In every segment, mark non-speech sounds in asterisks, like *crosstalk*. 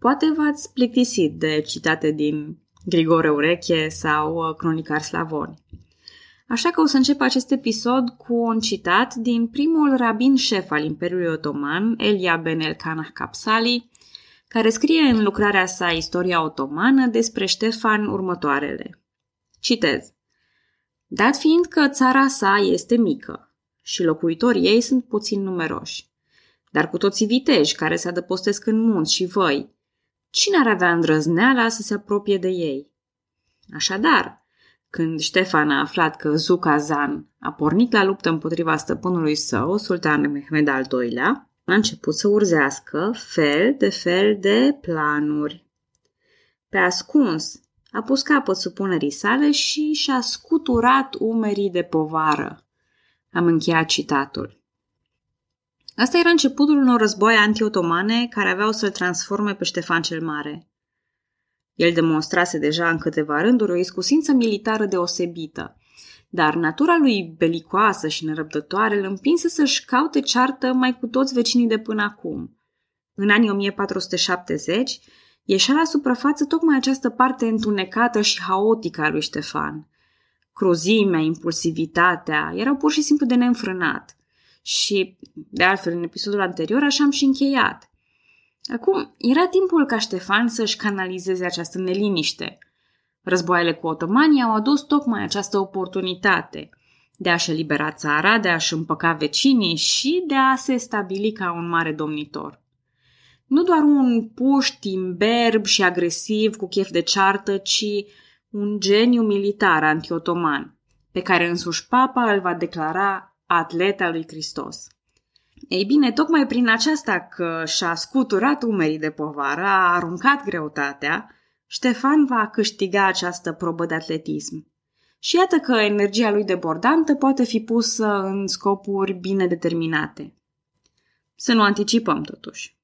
Poate v-ați plictisit de citate din Grigore Ureche sau uh, Cronicar Slavoni. Așa că o să încep acest episod cu un citat din primul rabin șef al Imperiului Otoman, Elia Ben Elkanah Kapsali, care scrie în lucrarea sa Istoria Otomană despre Ștefan următoarele. Citez. Dat fiind că țara sa este mică și locuitorii ei sunt puțin numeroși, dar cu toții viteji care se adăpostesc în munți și văi, cine ar avea îndrăzneala să se apropie de ei? Așadar, când Ștefan a aflat că Zucazan a pornit la luptă împotriva stăpânului său, sultan Mehmed al II-lea, a început să urzească fel de fel de planuri. Pe ascuns, a pus capăt supunerii sale și și-a scuturat umerii de povară. Am încheiat citatul. Asta era începutul unor războaie anti-otomane care aveau să-l transforme pe Ștefan cel Mare. El demonstrase deja în câteva rânduri o iscusință militară deosebită, dar natura lui belicoasă și nerăbdătoare îl împinse să-și caute ceartă mai cu toți vecinii de până acum. În anii 1470, ieșea la suprafață tocmai această parte întunecată și haotică a lui Ștefan. Cruzimea, impulsivitatea erau pur și simplu de neînfrânat. Și, de altfel, în episodul anterior așa am și încheiat. Acum, era timpul ca Ștefan să-și canalizeze această neliniște. Războaiele cu otomanii au adus tocmai această oportunitate de a-și elibera țara, de a-și împăca vecinii și de a se stabili ca un mare domnitor. Nu doar un puști imberb și agresiv cu chef de ceartă, ci un geniu militar antiotoman, pe care însuși papa îl va declara atleta lui Hristos. Ei bine, tocmai prin aceasta că și-a scuturat umerii de povară, a aruncat greutatea, Ștefan va câștiga această probă de atletism. Și iată că energia lui debordantă poate fi pusă în scopuri bine determinate. Să nu anticipăm, totuși.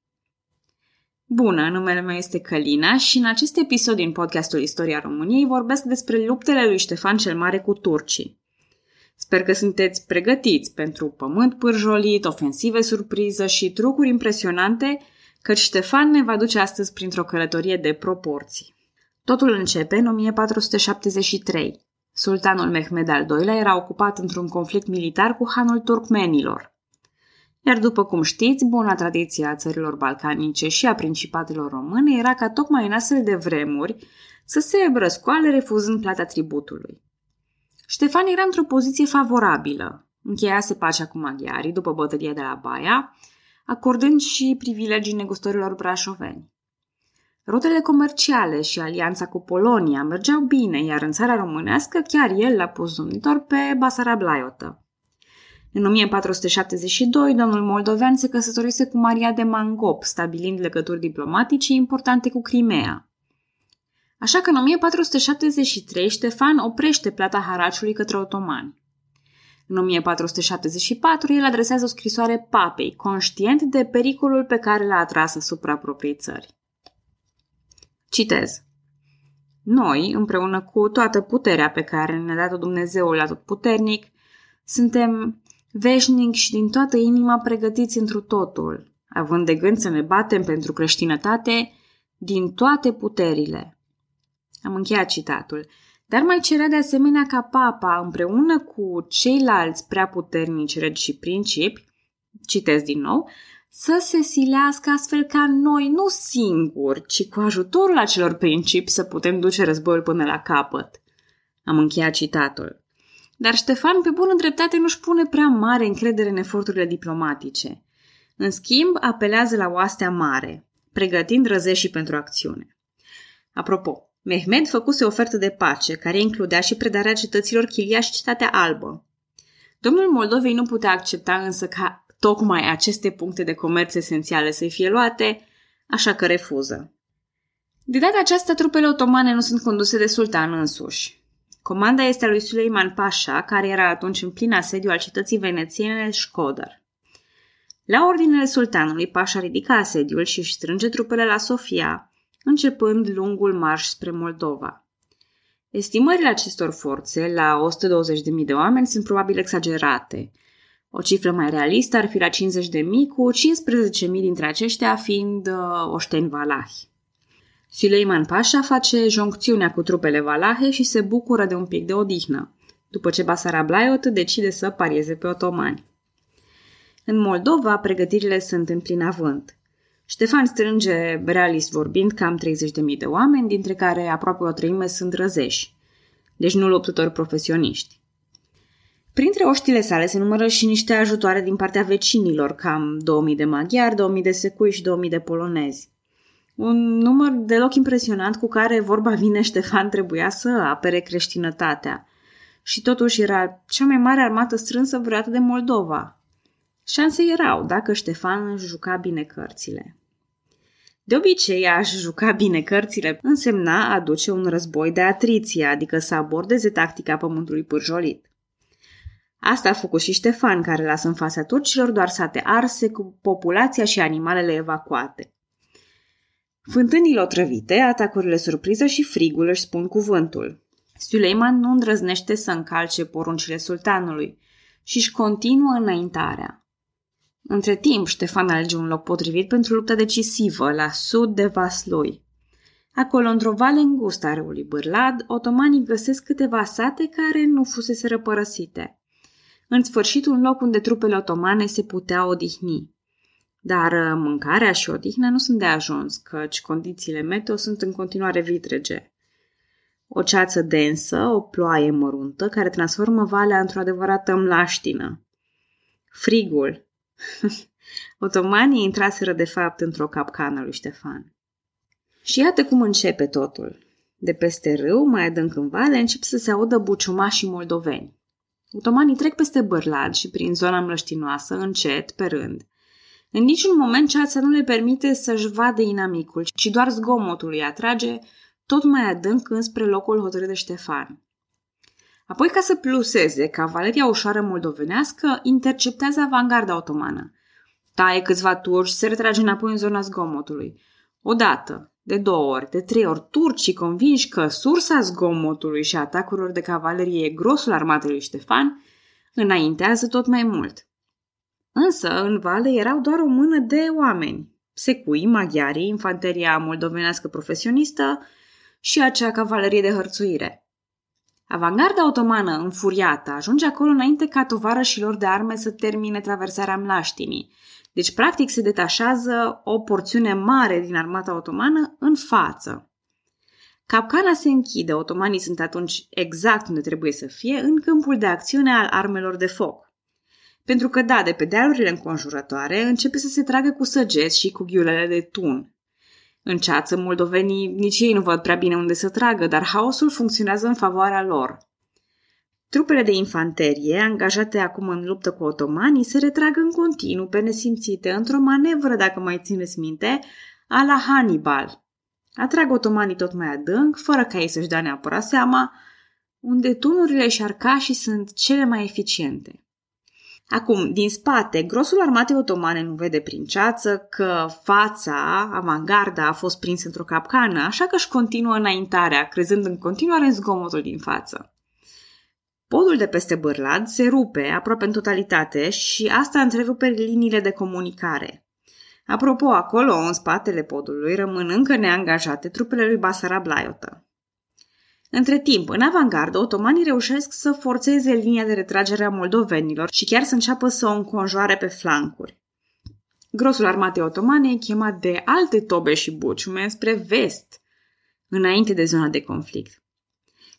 Bună, numele meu este Călina și în acest episod din podcastul Istoria României vorbesc despre luptele lui Ștefan cel Mare cu turcii. Sper că sunteți pregătiți pentru pământ pârjolit, ofensive surpriză și trucuri impresionante, căci Ștefan ne va duce astăzi printr-o călătorie de proporții. Totul începe în 1473. Sultanul Mehmed al II-lea era ocupat într-un conflict militar cu hanul turcmenilor. Iar după cum știți, buna tradiție a țărilor balcanice și a principatelor române era ca tocmai în astfel de vremuri să se răscoale refuzând plata tributului. Ștefan era într-o poziție favorabilă. Încheiase pacea cu maghiarii după bătălia de la Baia, acordând și privilegii negustărilor brașoveni. Rutele comerciale și alianța cu Polonia mergeau bine, iar în țara românească chiar el l-a pus domnitor pe Basarab Laiotă. În 1472, domnul moldovean se căsătorise cu Maria de Mangop, stabilind legături diplomatice importante cu Crimea. Așa că în 1473 Ștefan oprește plata haraciului către otomani. În 1474 el adresează o scrisoare papei, conștient de pericolul pe care l-a atras asupra propriei țări. Citez. Noi, împreună cu toată puterea pe care ne-a dat-o Dumnezeul atotputernic, suntem veșnic și din toată inima pregătiți întru totul, având de gând să ne batem pentru creștinătate din toate puterile. Am încheiat citatul. Dar mai cerea de asemenea ca papa, împreună cu ceilalți prea puternici regi și principi, citesc din nou, să se silească astfel ca noi, nu singuri, ci cu ajutorul acelor principi să putem duce războiul până la capăt. Am încheiat citatul. Dar Ștefan, pe bună dreptate, nu-și pune prea mare încredere în eforturile diplomatice. În schimb, apelează la oastea mare, pregătind răzeșii pentru acțiune. Apropo, Mehmed făcuse ofertă de pace, care includea și predarea cetăților Chilia și Cetatea Albă. Domnul Moldovei nu putea accepta însă ca tocmai aceste puncte de comerț esențiale să fie luate, așa că refuză. De data aceasta, trupele otomane nu sunt conduse de sultan însuși. Comanda este a lui Suleiman Pasha, care era atunci în plin asediu al cetății venețiene Școdăr. La ordinele sultanului, Pasha ridică asediul și își strânge trupele la Sofia, începând lungul marș spre Moldova. Estimările acestor forțe, la 120.000 de oameni, sunt probabil exagerate. O cifră mai realistă ar fi la 50.000, cu 15.000 dintre aceștia fiind uh, oșteni valahi. Suleiman Pașa face joncțiunea cu trupele valahe și se bucură de un pic de odihnă, după ce Basarablaiot decide să parieze pe otomani. În Moldova, pregătirile sunt în plin avânt. Ștefan strânge, realist vorbind, cam 30.000 de oameni, dintre care aproape o treime sunt răzeși, deci nu luptători profesioniști. Printre oștile sale se numără și niște ajutoare din partea vecinilor, cam 2000 de maghiari, 2000 de secui și 2000 de polonezi. Un număr deloc impresionant cu care, vorba vine, Ștefan trebuia să apere creștinătatea. Și totuși era cea mai mare armată strânsă vreodată de Moldova. Șanse erau, dacă Ștefan își juca bine cărțile. De obicei, aș juca bine cărțile însemna aduce un război de atriție, adică să abordeze tactica pământului pârjolit. Asta a făcut și Ștefan, care lasă în fața turcilor doar sate arse cu populația și animalele evacuate. Fântânile otrăvite, atacurile surpriză și frigul își spun cuvântul. Suleiman nu îndrăznește să încalce poruncile sultanului și își continuă înaintarea. Între timp, Ștefan alege un loc potrivit pentru lupta decisivă, la sud de Vaslui. Acolo, într-o vale îngustă a râului Bârlad, otomanii găsesc câteva sate care nu fusese răpărăsite. În sfârșit, un loc unde trupele otomane se puteau odihni. Dar uh, mâncarea și odihna nu sunt de ajuns, căci condițiile meteo sunt în continuare vitrege. O ceață densă, o ploaie măruntă, care transformă valea într-o adevărată mlaștină. Frigul. *laughs* Otomanii intraseră de fapt într-o capcană lui Ștefan. Și iată cum începe totul. De peste râu, mai adânc în vale, încep să se audă buciumașii moldoveni. Otomanii trec peste bărlad și prin zona mlăștinoasă, încet, pe rând. În niciun moment ceața nu le permite să-și vadă inamicul, ci doar zgomotul îi atrage tot mai adânc înspre locul hotărât de Ștefan. Apoi, ca să pluseze, cavaleria ușoară moldovenească interceptează avangarda otomană. Taie câțiva turci, se retrage înapoi în zona zgomotului. Odată, de două ori, de trei ori, turcii convinși că sursa zgomotului și atacurilor de cavalerie e grosul armatei lui Ștefan, înaintează tot mai mult. Însă, în vale erau doar o mână de oameni, secui, maghiarii, infanteria moldovenească profesionistă și acea cavalerie de hărțuire. Avangarda otomană, înfuriată, ajunge acolo înainte ca tovarășilor de arme să termine traversarea Mlaștinii. Deci, practic, se detașează o porțiune mare din armata otomană în față. Capcana se închide, otomanii sunt atunci exact unde trebuie să fie, în câmpul de acțiune al armelor de foc. Pentru că, da, de pe dealurile înconjurătoare începe să se tragă cu săgeți și cu ghiulele de tun. În ceață, moldovenii nici ei nu văd prea bine unde să tragă, dar haosul funcționează în favoarea lor. Trupele de infanterie, angajate acum în luptă cu otomanii, se retrag în continuu pe nesimțite, într-o manevră, dacă mai țineți minte, a la Hannibal. Atrag otomanii tot mai adânc, fără ca ei să-și dea neapărat seama, unde tunurile și arcașii sunt cele mai eficiente. Acum, din spate, grosul armatei otomane nu vede prin ceață că fața, avangarda, a fost prinsă într-o capcană, așa că își continuă înaintarea, crezând în continuare în zgomotul din față. Podul de peste Bârlad se rupe aproape în totalitate și asta întrerupe liniile de comunicare. Apropo, acolo, în spatele podului, rămân încă neangajate trupele lui Basarab Laiotă. Între timp, în avangardă, otomanii reușesc să forțeze linia de retragere a moldovenilor și chiar să înceapă să o înconjoare pe flancuri. Grosul armatei otomane e chemat de alte tobe și buciume spre vest, înainte de zona de conflict.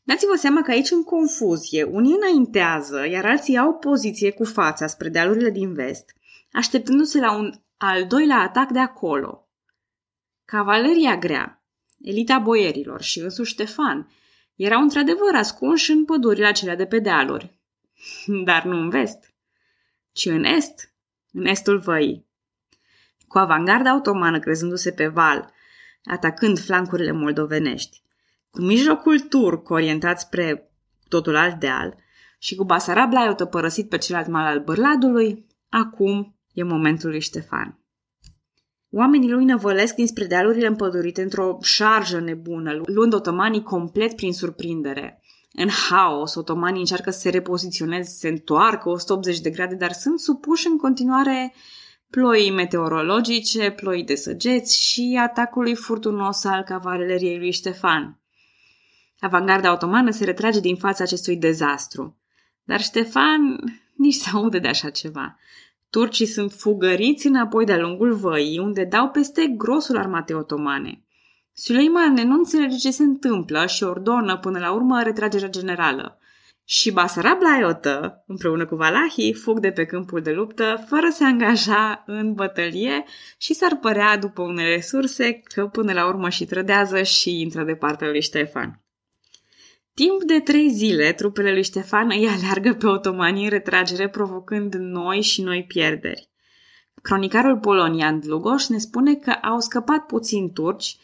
Dați-vă seama că aici, în confuzie, unii înaintează, iar alții au poziție cu fața spre dealurile din vest, așteptându-se la un al doilea atac de acolo. Cavaleria grea, elita boierilor și însuși Ștefan erau într-adevăr ascunși în pădurile acelea de pe dealuri. *laughs* Dar nu în vest, ci în est, în estul văii. Cu avangarda otomană crezându-se pe val, atacând flancurile moldovenești, cu mijlocul turc orientat spre totul alt deal și cu Basarab Laiotă părăsit pe celălalt mal al Bărladului, acum e momentul lui Ștefan. Oamenii lui năvălesc dinspre dealurile împădurite într-o șarjă nebună, luând otomanii complet prin surprindere. În haos, otomanii încearcă să se repoziționeze, să se întoarcă 180 de grade, dar sunt supuși în continuare ploi meteorologice, ploi de săgeți și atacului furtunos al cavaleriei lui Ștefan. Avangarda otomană se retrage din fața acestui dezastru. Dar Ștefan nici să aude de așa ceva. Turcii sunt fugăriți înapoi de-a lungul văii, unde dau peste grosul armatei otomane. Suleiman nu înțelege ce se întâmplă și ordonă până la urmă retragerea generală. Și Basarab Laiotă, împreună cu Valahi, fug de pe câmpul de luptă fără să angaja în bătălie și s-ar părea, după unele surse, că până la urmă și trădează și intră de partea lui Ștefan. Timp de trei zile, trupele lui Ștefan îi aleargă pe otomanii în retragere, provocând noi și noi pierderi. Cronicarul polonian Dlugoș ne spune că au scăpat puțin turci,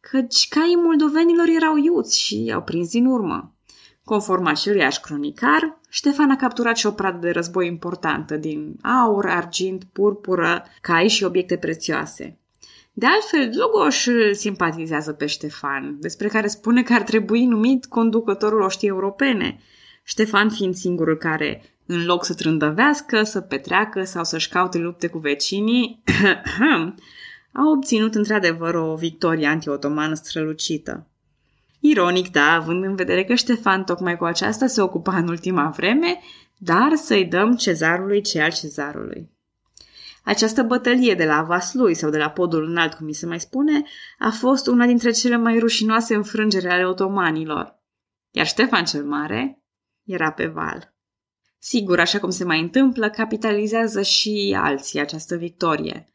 căci caii moldovenilor erau iuți și i-au prins din urmă. Conform aceluiași cronicar, Ștefan a capturat și o pradă de război importantă din aur, argint, purpură, cai și obiecte prețioase. De altfel, Dlugoș îl simpatizează pe Ștefan, despre care spune că ar trebui numit conducătorul oștii europene, Ștefan fiind singurul care, în loc să trândăvească, să petreacă sau să-și caute lupte cu vecinii, *clears throat* a obținut într-adevăr o victorie anti-otomană strălucită. Ironic, da, având în vedere că Ștefan tocmai cu aceasta se ocupa în ultima vreme, dar să-i dăm cezarului ce al cezarului. Această bătălie de la Vaslui sau de la podul înalt, cum mi se mai spune, a fost una dintre cele mai rușinoase înfrângere ale otomanilor. Iar Ștefan cel Mare era pe val. Sigur, așa cum se mai întâmplă, capitalizează și alții această victorie.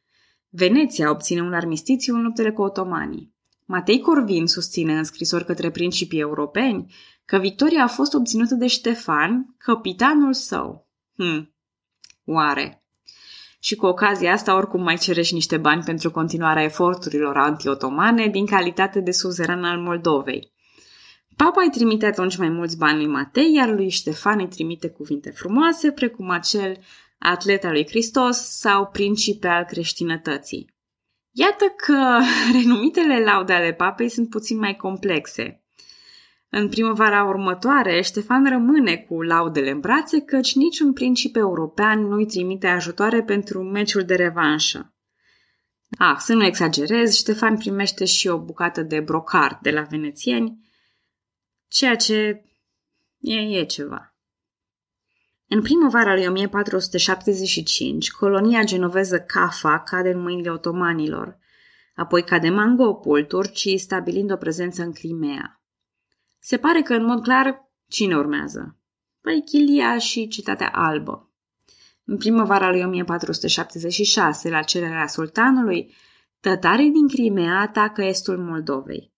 Veneția obține un armistițiu în luptele cu otomanii. Matei Corvin susține în scrisori către principii europeni că victoria a fost obținută de Ștefan, capitanul său. Hm, oare? Și cu ocazia asta oricum mai cerești niște bani pentru continuarea eforturilor anti-otomane din calitate de suzeran al Moldovei. Papa îi trimite atunci mai mulți bani lui Matei, iar lui Ștefan îi trimite cuvinte frumoase, precum acel atlet al lui Hristos sau principe al creștinătății. Iată că *laughs* renumitele laude ale papei sunt puțin mai complexe. În primăvara următoare, Ștefan rămâne cu laudele în brațe, căci niciun principe european nu-i trimite ajutoare pentru meciul de revanșă. Ah, să nu exagerez, Ștefan primește și o bucată de brocard de la venețieni, ceea ce e, e ceva. În primăvara lui 1475, colonia genoveză Cafa cade în mâinile otomanilor, apoi cade Mangopul, turcii stabilind o prezență în Crimea. Se pare că, în mod clar, cine urmează? Păi Chilia și Citatea Albă. În primăvara lui 1476, la cererea sultanului, tătarii din Crimea atacă estul Moldovei.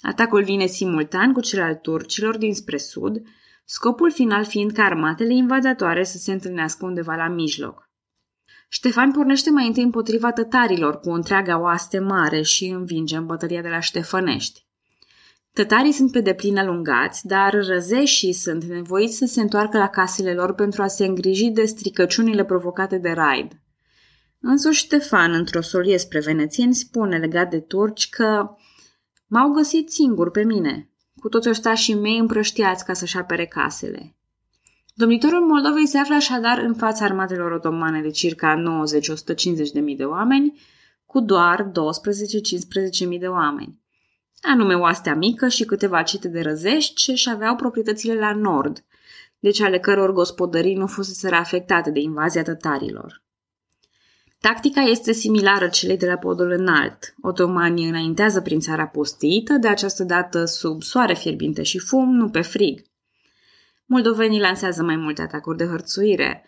Atacul vine simultan cu cel al turcilor dinspre sud, scopul final fiind ca armatele invadatoare să se întâlnească undeva la mijloc. Ștefan pornește mai întâi împotriva tătarilor cu întreaga oaste mare și învinge în bătălia de la Ștefănești. Tătarii sunt pe deplin alungați, dar răzeșii sunt nevoiți să se întoarcă la casele lor pentru a se îngriji de stricăciunile provocate de raid. Însuși Ștefan, într-o solie spre venețieni, spune legat de turci că m-au găsit singur pe mine, cu toți oștașii mei împrăștiați ca să-și apere casele. Domnitorul Moldovei se află așadar în fața armatelor otomane de circa 90-150 de mii de oameni, cu doar 12-15 mii de oameni anume oastea mică și câteva cite de răzești ce își aveau proprietățile la nord, deci ale căror gospodării nu fuseseră afectate de invazia tătarilor. Tactica este similară celei de la podul înalt. Otomanii înaintează prin țara pustită, de această dată sub soare fierbinte și fum, nu pe frig. Moldovenii lansează mai multe atacuri de hărțuire.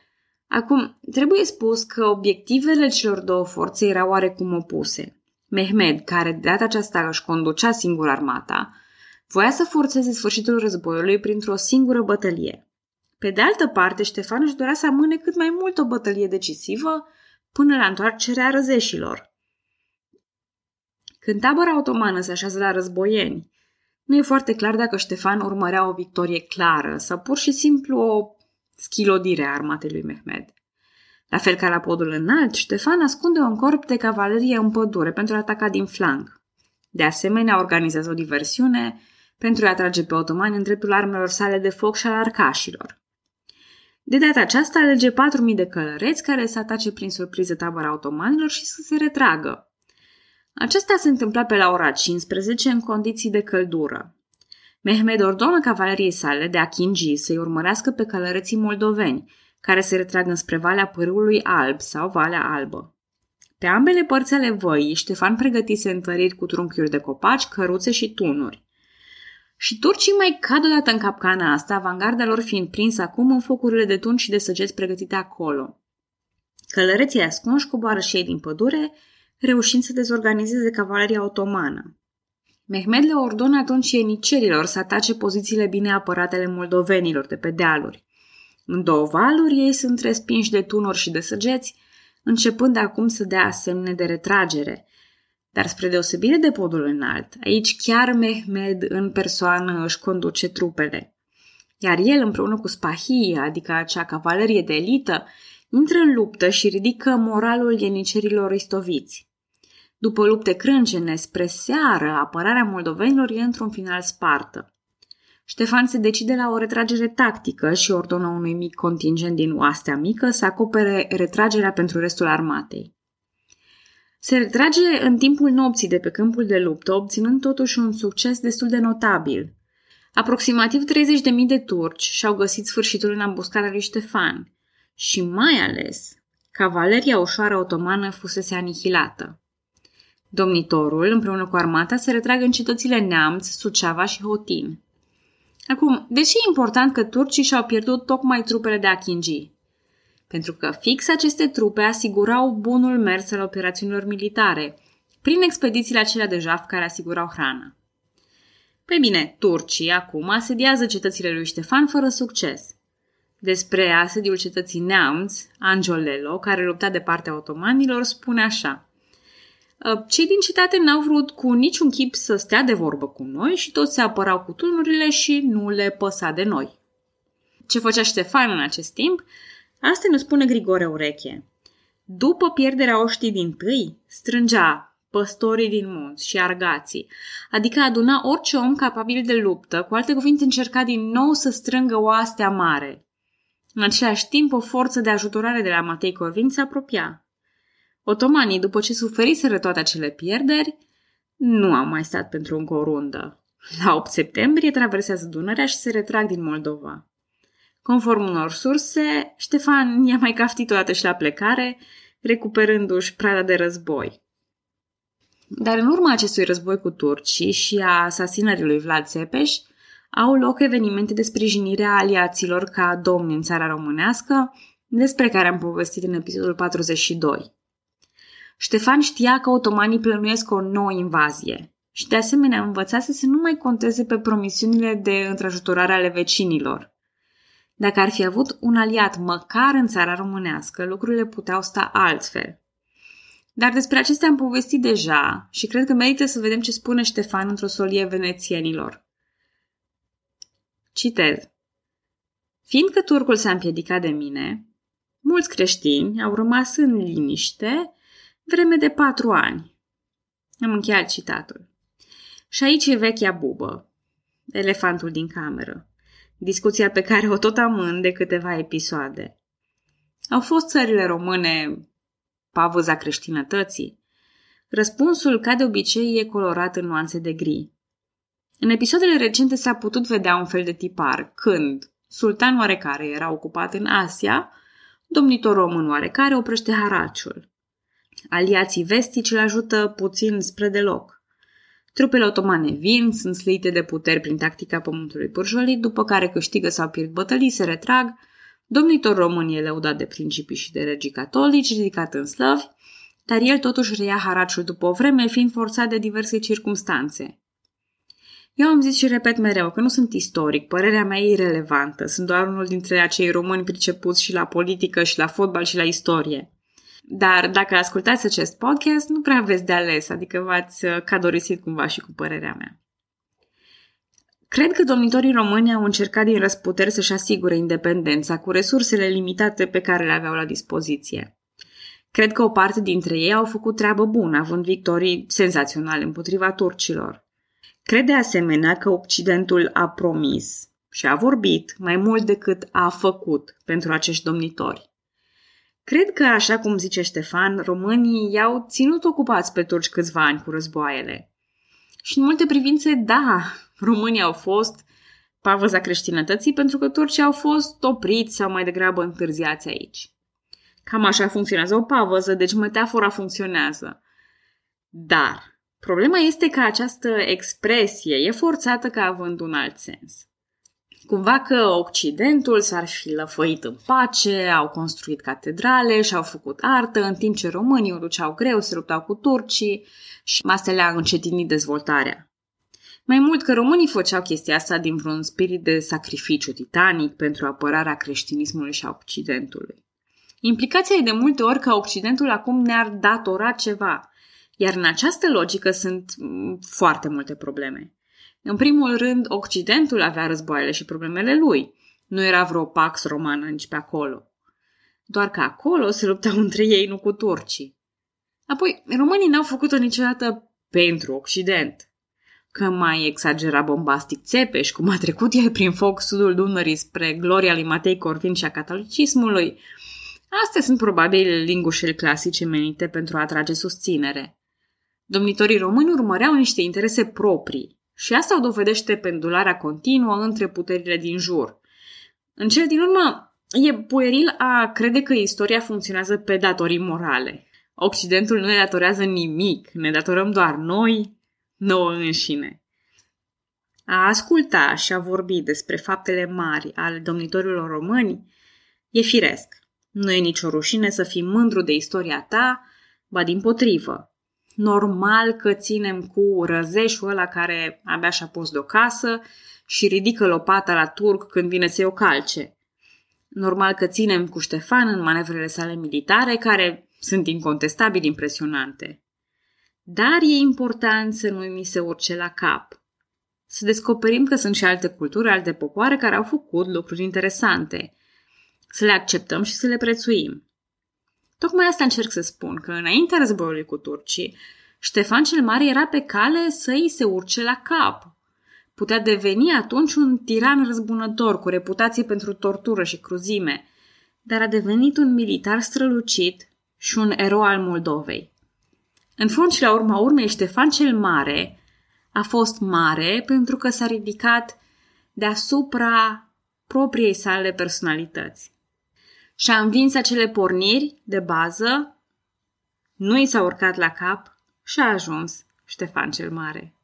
Acum, trebuie spus că obiectivele celor două forțe erau oarecum opuse. Mehmed, care de data aceasta își conducea singur armata, voia să forțeze sfârșitul războiului printr-o singură bătălie. Pe de altă parte, Ștefan își dorea să amâne cât mai mult o bătălie decisivă până la întoarcerea răzeșilor. Când tabăra otomană se așează la războieni, nu e foarte clar dacă Ștefan urmărea o victorie clară sau pur și simplu o schilodire a armatei lui Mehmed. La fel ca la podul înalt, Ștefan ascunde un corp de cavalerie în pădure pentru a ataca din flanc. De asemenea, organizează o diversiune pentru a atrage pe otomani în dreptul armelor sale de foc și al arcașilor. De data aceasta alege 4.000 de călăreți care să atace prin surpriză tabăra otomanilor și să se retragă. Acesta se întâmpla pe la ora 15 în condiții de căldură. Mehmed ordonă cavaleriei sale de Achingi să-i urmărească pe călăreții moldoveni, care se retrag înspre Valea Pârâului Alb sau Valea Albă. Pe ambele părți ale văii, Ștefan pregătise întăriri cu trunchiuri de copaci, căruțe și tunuri. Și turcii mai cad odată în capcana asta, avangarda lor fiind prinsă acum în focurile de tun și de săgeți pregătite acolo. Călăreții ascunși coboară și ei din pădure, reușind să dezorganizeze cavaleria otomană. Mehmed le ordonă atunci ienicerilor să atace pozițiile bine apărate ale moldovenilor de pe dealuri. În două valuri ei sunt respinși de tunuri și de săgeți, începând acum să dea semne de retragere. Dar spre deosebire de podul înalt, aici chiar Mehmed în persoană își conduce trupele. Iar el împreună cu Spahia, adică acea cavalerie de elită, intră în luptă și ridică moralul ienicerilor istoviți. După lupte crâncene, spre seară, apărarea moldovenilor e într-un final spartă. Ștefan se decide la o retragere tactică și ordonă unui mic contingent din oastea mică să acopere retragerea pentru restul armatei. Se retrage în timpul nopții de pe câmpul de luptă, obținând totuși un succes destul de notabil. Aproximativ 30.000 de turci și-au găsit sfârșitul în ambuscarea lui Ștefan și mai ales cavaleria ușoară otomană fusese anihilată. Domnitorul, împreună cu armata, se retrag în cetățile Neamț, Suceava și Hotin. Acum, de ce e important că turcii și-au pierdut tocmai trupele de Achingi? Pentru că fix aceste trupe asigurau bunul mers al operațiunilor militare, prin expedițiile acelea de jaf care asigurau hrana. Păi bine, turcii acum asediază cetățile lui Ștefan fără succes. Despre asediul cetății Neamț, Angiolelo, care lupta de partea otomanilor, spune așa – Uh, cei din cetate n-au vrut cu niciun chip să stea de vorbă cu noi și toți se apărau cu tunurile și nu le păsa de noi. Ce făcea Ștefan în acest timp? Asta ne spune Grigore Ureche. După pierderea oștii din tâi, strângea păstorii din munți și argații, adică aduna orice om capabil de luptă, cu alte cuvinte încerca din nou să strângă oastea mare. În același timp, o forță de ajutorare de la Matei Corvin se apropia. Otomanii, după ce suferiseră toate acele pierderi, nu au mai stat pentru încă o rundă. La 8 septembrie traversează Dunărea și se retrag din Moldova. Conform unor surse, Ștefan i-a mai caftit o dată și la plecare, recuperându-și prada de război. Dar în urma acestui război cu turcii și a asasinării lui Vlad Țepeș, au loc evenimente de sprijinire a aliaților ca domni în țara românească, despre care am povestit în episodul 42. Ștefan știa că otomanii plănuiesc o nouă invazie și de asemenea învățase să nu mai conteze pe promisiunile de întrajutorare ale vecinilor. Dacă ar fi avut un aliat măcar în țara românească, lucrurile puteau sta altfel. Dar despre acestea am povestit deja și cred că merită să vedem ce spune Ștefan într-o solie venețienilor. Citez. Fiindcă turcul s-a împiedicat de mine, mulți creștini au rămas în liniște vreme de patru ani. Am încheiat citatul. Și aici e vechea bubă, elefantul din cameră, discuția pe care o tot amân de câteva episoade. Au fost țările române pavăza creștinătății? Răspunsul, ca de obicei, e colorat în nuanțe de gri. În episoadele recente s-a putut vedea un fel de tipar, când sultan oarecare era ocupat în Asia, domnitor român oarecare oprește haraciul. Aliații vestici îl ajută puțin spre deloc. Trupele otomane vin, sunt slite de puteri prin tactica pământului pârjolit, după care câștigă sau pierd bătălii, se retrag. Domnitor român e leudat de principii și de regii catolici, ridicat în slăvi, dar el totuși reia haraciul după o vreme, fiind forțat de diverse circumstanțe. Eu am zis și repet mereu că nu sunt istoric, părerea mea e irelevantă, sunt doar unul dintre acei români pricepuți și la politică și la fotbal și la istorie. Dar dacă ascultați acest podcast, nu prea aveți de ales, adică v-ați uh, cadorisit cumva și cu părerea mea. Cred că domnitorii români au încercat din răsputeri să-și asigure independența cu resursele limitate pe care le aveau la dispoziție. Cred că o parte dintre ei au făcut treabă bună, având victorii senzaționale împotriva turcilor. Cred de asemenea că Occidentul a promis, și a vorbit mai mult decât a făcut pentru acești domnitori. Cred că, așa cum zice Ștefan, românii i-au ținut ocupați pe turci câțiva ani cu războaiele. Și în multe privințe, da, românii au fost pavăza creștinătății pentru că turcii au fost opriți sau mai degrabă întârziați aici. Cam așa funcționează o pavăză, deci metafora funcționează. Dar problema este că această expresie e forțată ca având un alt sens. Cumva că Occidentul s-ar fi lăfăit în pace, au construit catedrale și au făcut artă, în timp ce românii o duceau greu, se luptau cu turcii și asta le-a încetinit dezvoltarea. Mai mult că românii făceau chestia asta din vreun spirit de sacrificiu titanic pentru apărarea creștinismului și a Occidentului. Implicația e de multe ori că Occidentul acum ne-ar datora ceva, iar în această logică sunt mm, foarte multe probleme. În primul rând, Occidentul avea războaiele și problemele lui. Nu era vreo pax romană nici pe acolo. Doar că acolo se luptau *laughs* între ei, nu cu turcii. Apoi, românii n-au făcut-o niciodată pentru Occident. Că mai exagera bombastic Țepeș, cum a trecut el prin foc sudul Dunării spre gloria lui Matei Corvin și a catolicismului, astea sunt probabil lingușele clasice menite pentru a atrage susținere. Domnitorii români urmăreau niște interese proprii, și asta o dovedește pendularea continuă între puterile din jur. În cel din urmă, e pueril a crede că istoria funcționează pe datorii morale. Occidentul nu ne datorează nimic, ne datorăm doar noi, nouă înșine. A asculta și a vorbi despre faptele mari ale domnitorilor români e firesc. Nu e nicio rușine să fii mândru de istoria ta, ba din potrivă normal că ținem cu răzeșul ăla care abia și-a pus de o casă și ridică lopata la turc când vine să-i o calce. Normal că ținem cu Ștefan în manevrele sale militare, care sunt incontestabil impresionante. Dar e important să nu mi se urce la cap. Să descoperim că sunt și alte culturi, alte popoare care au făcut lucruri interesante. Să le acceptăm și să le prețuim. Tocmai asta încerc să spun, că înaintea războiului cu turcii, Ștefan cel Mare era pe cale să îi se urce la cap. Putea deveni atunci un tiran răzbunător cu reputație pentru tortură și cruzime, dar a devenit un militar strălucit și un erou al Moldovei. În fond și la urma urmei, Ștefan cel Mare a fost mare pentru că s-a ridicat deasupra propriei sale personalități și a învins acele porniri de bază, nu i s-a urcat la cap și a ajuns Ștefan cel Mare.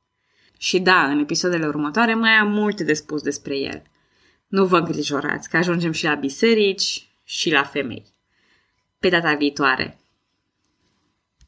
Și da, în episoadele următoare mai am multe de spus despre el. Nu vă îngrijorați că ajungem și la biserici și la femei. Pe data viitoare!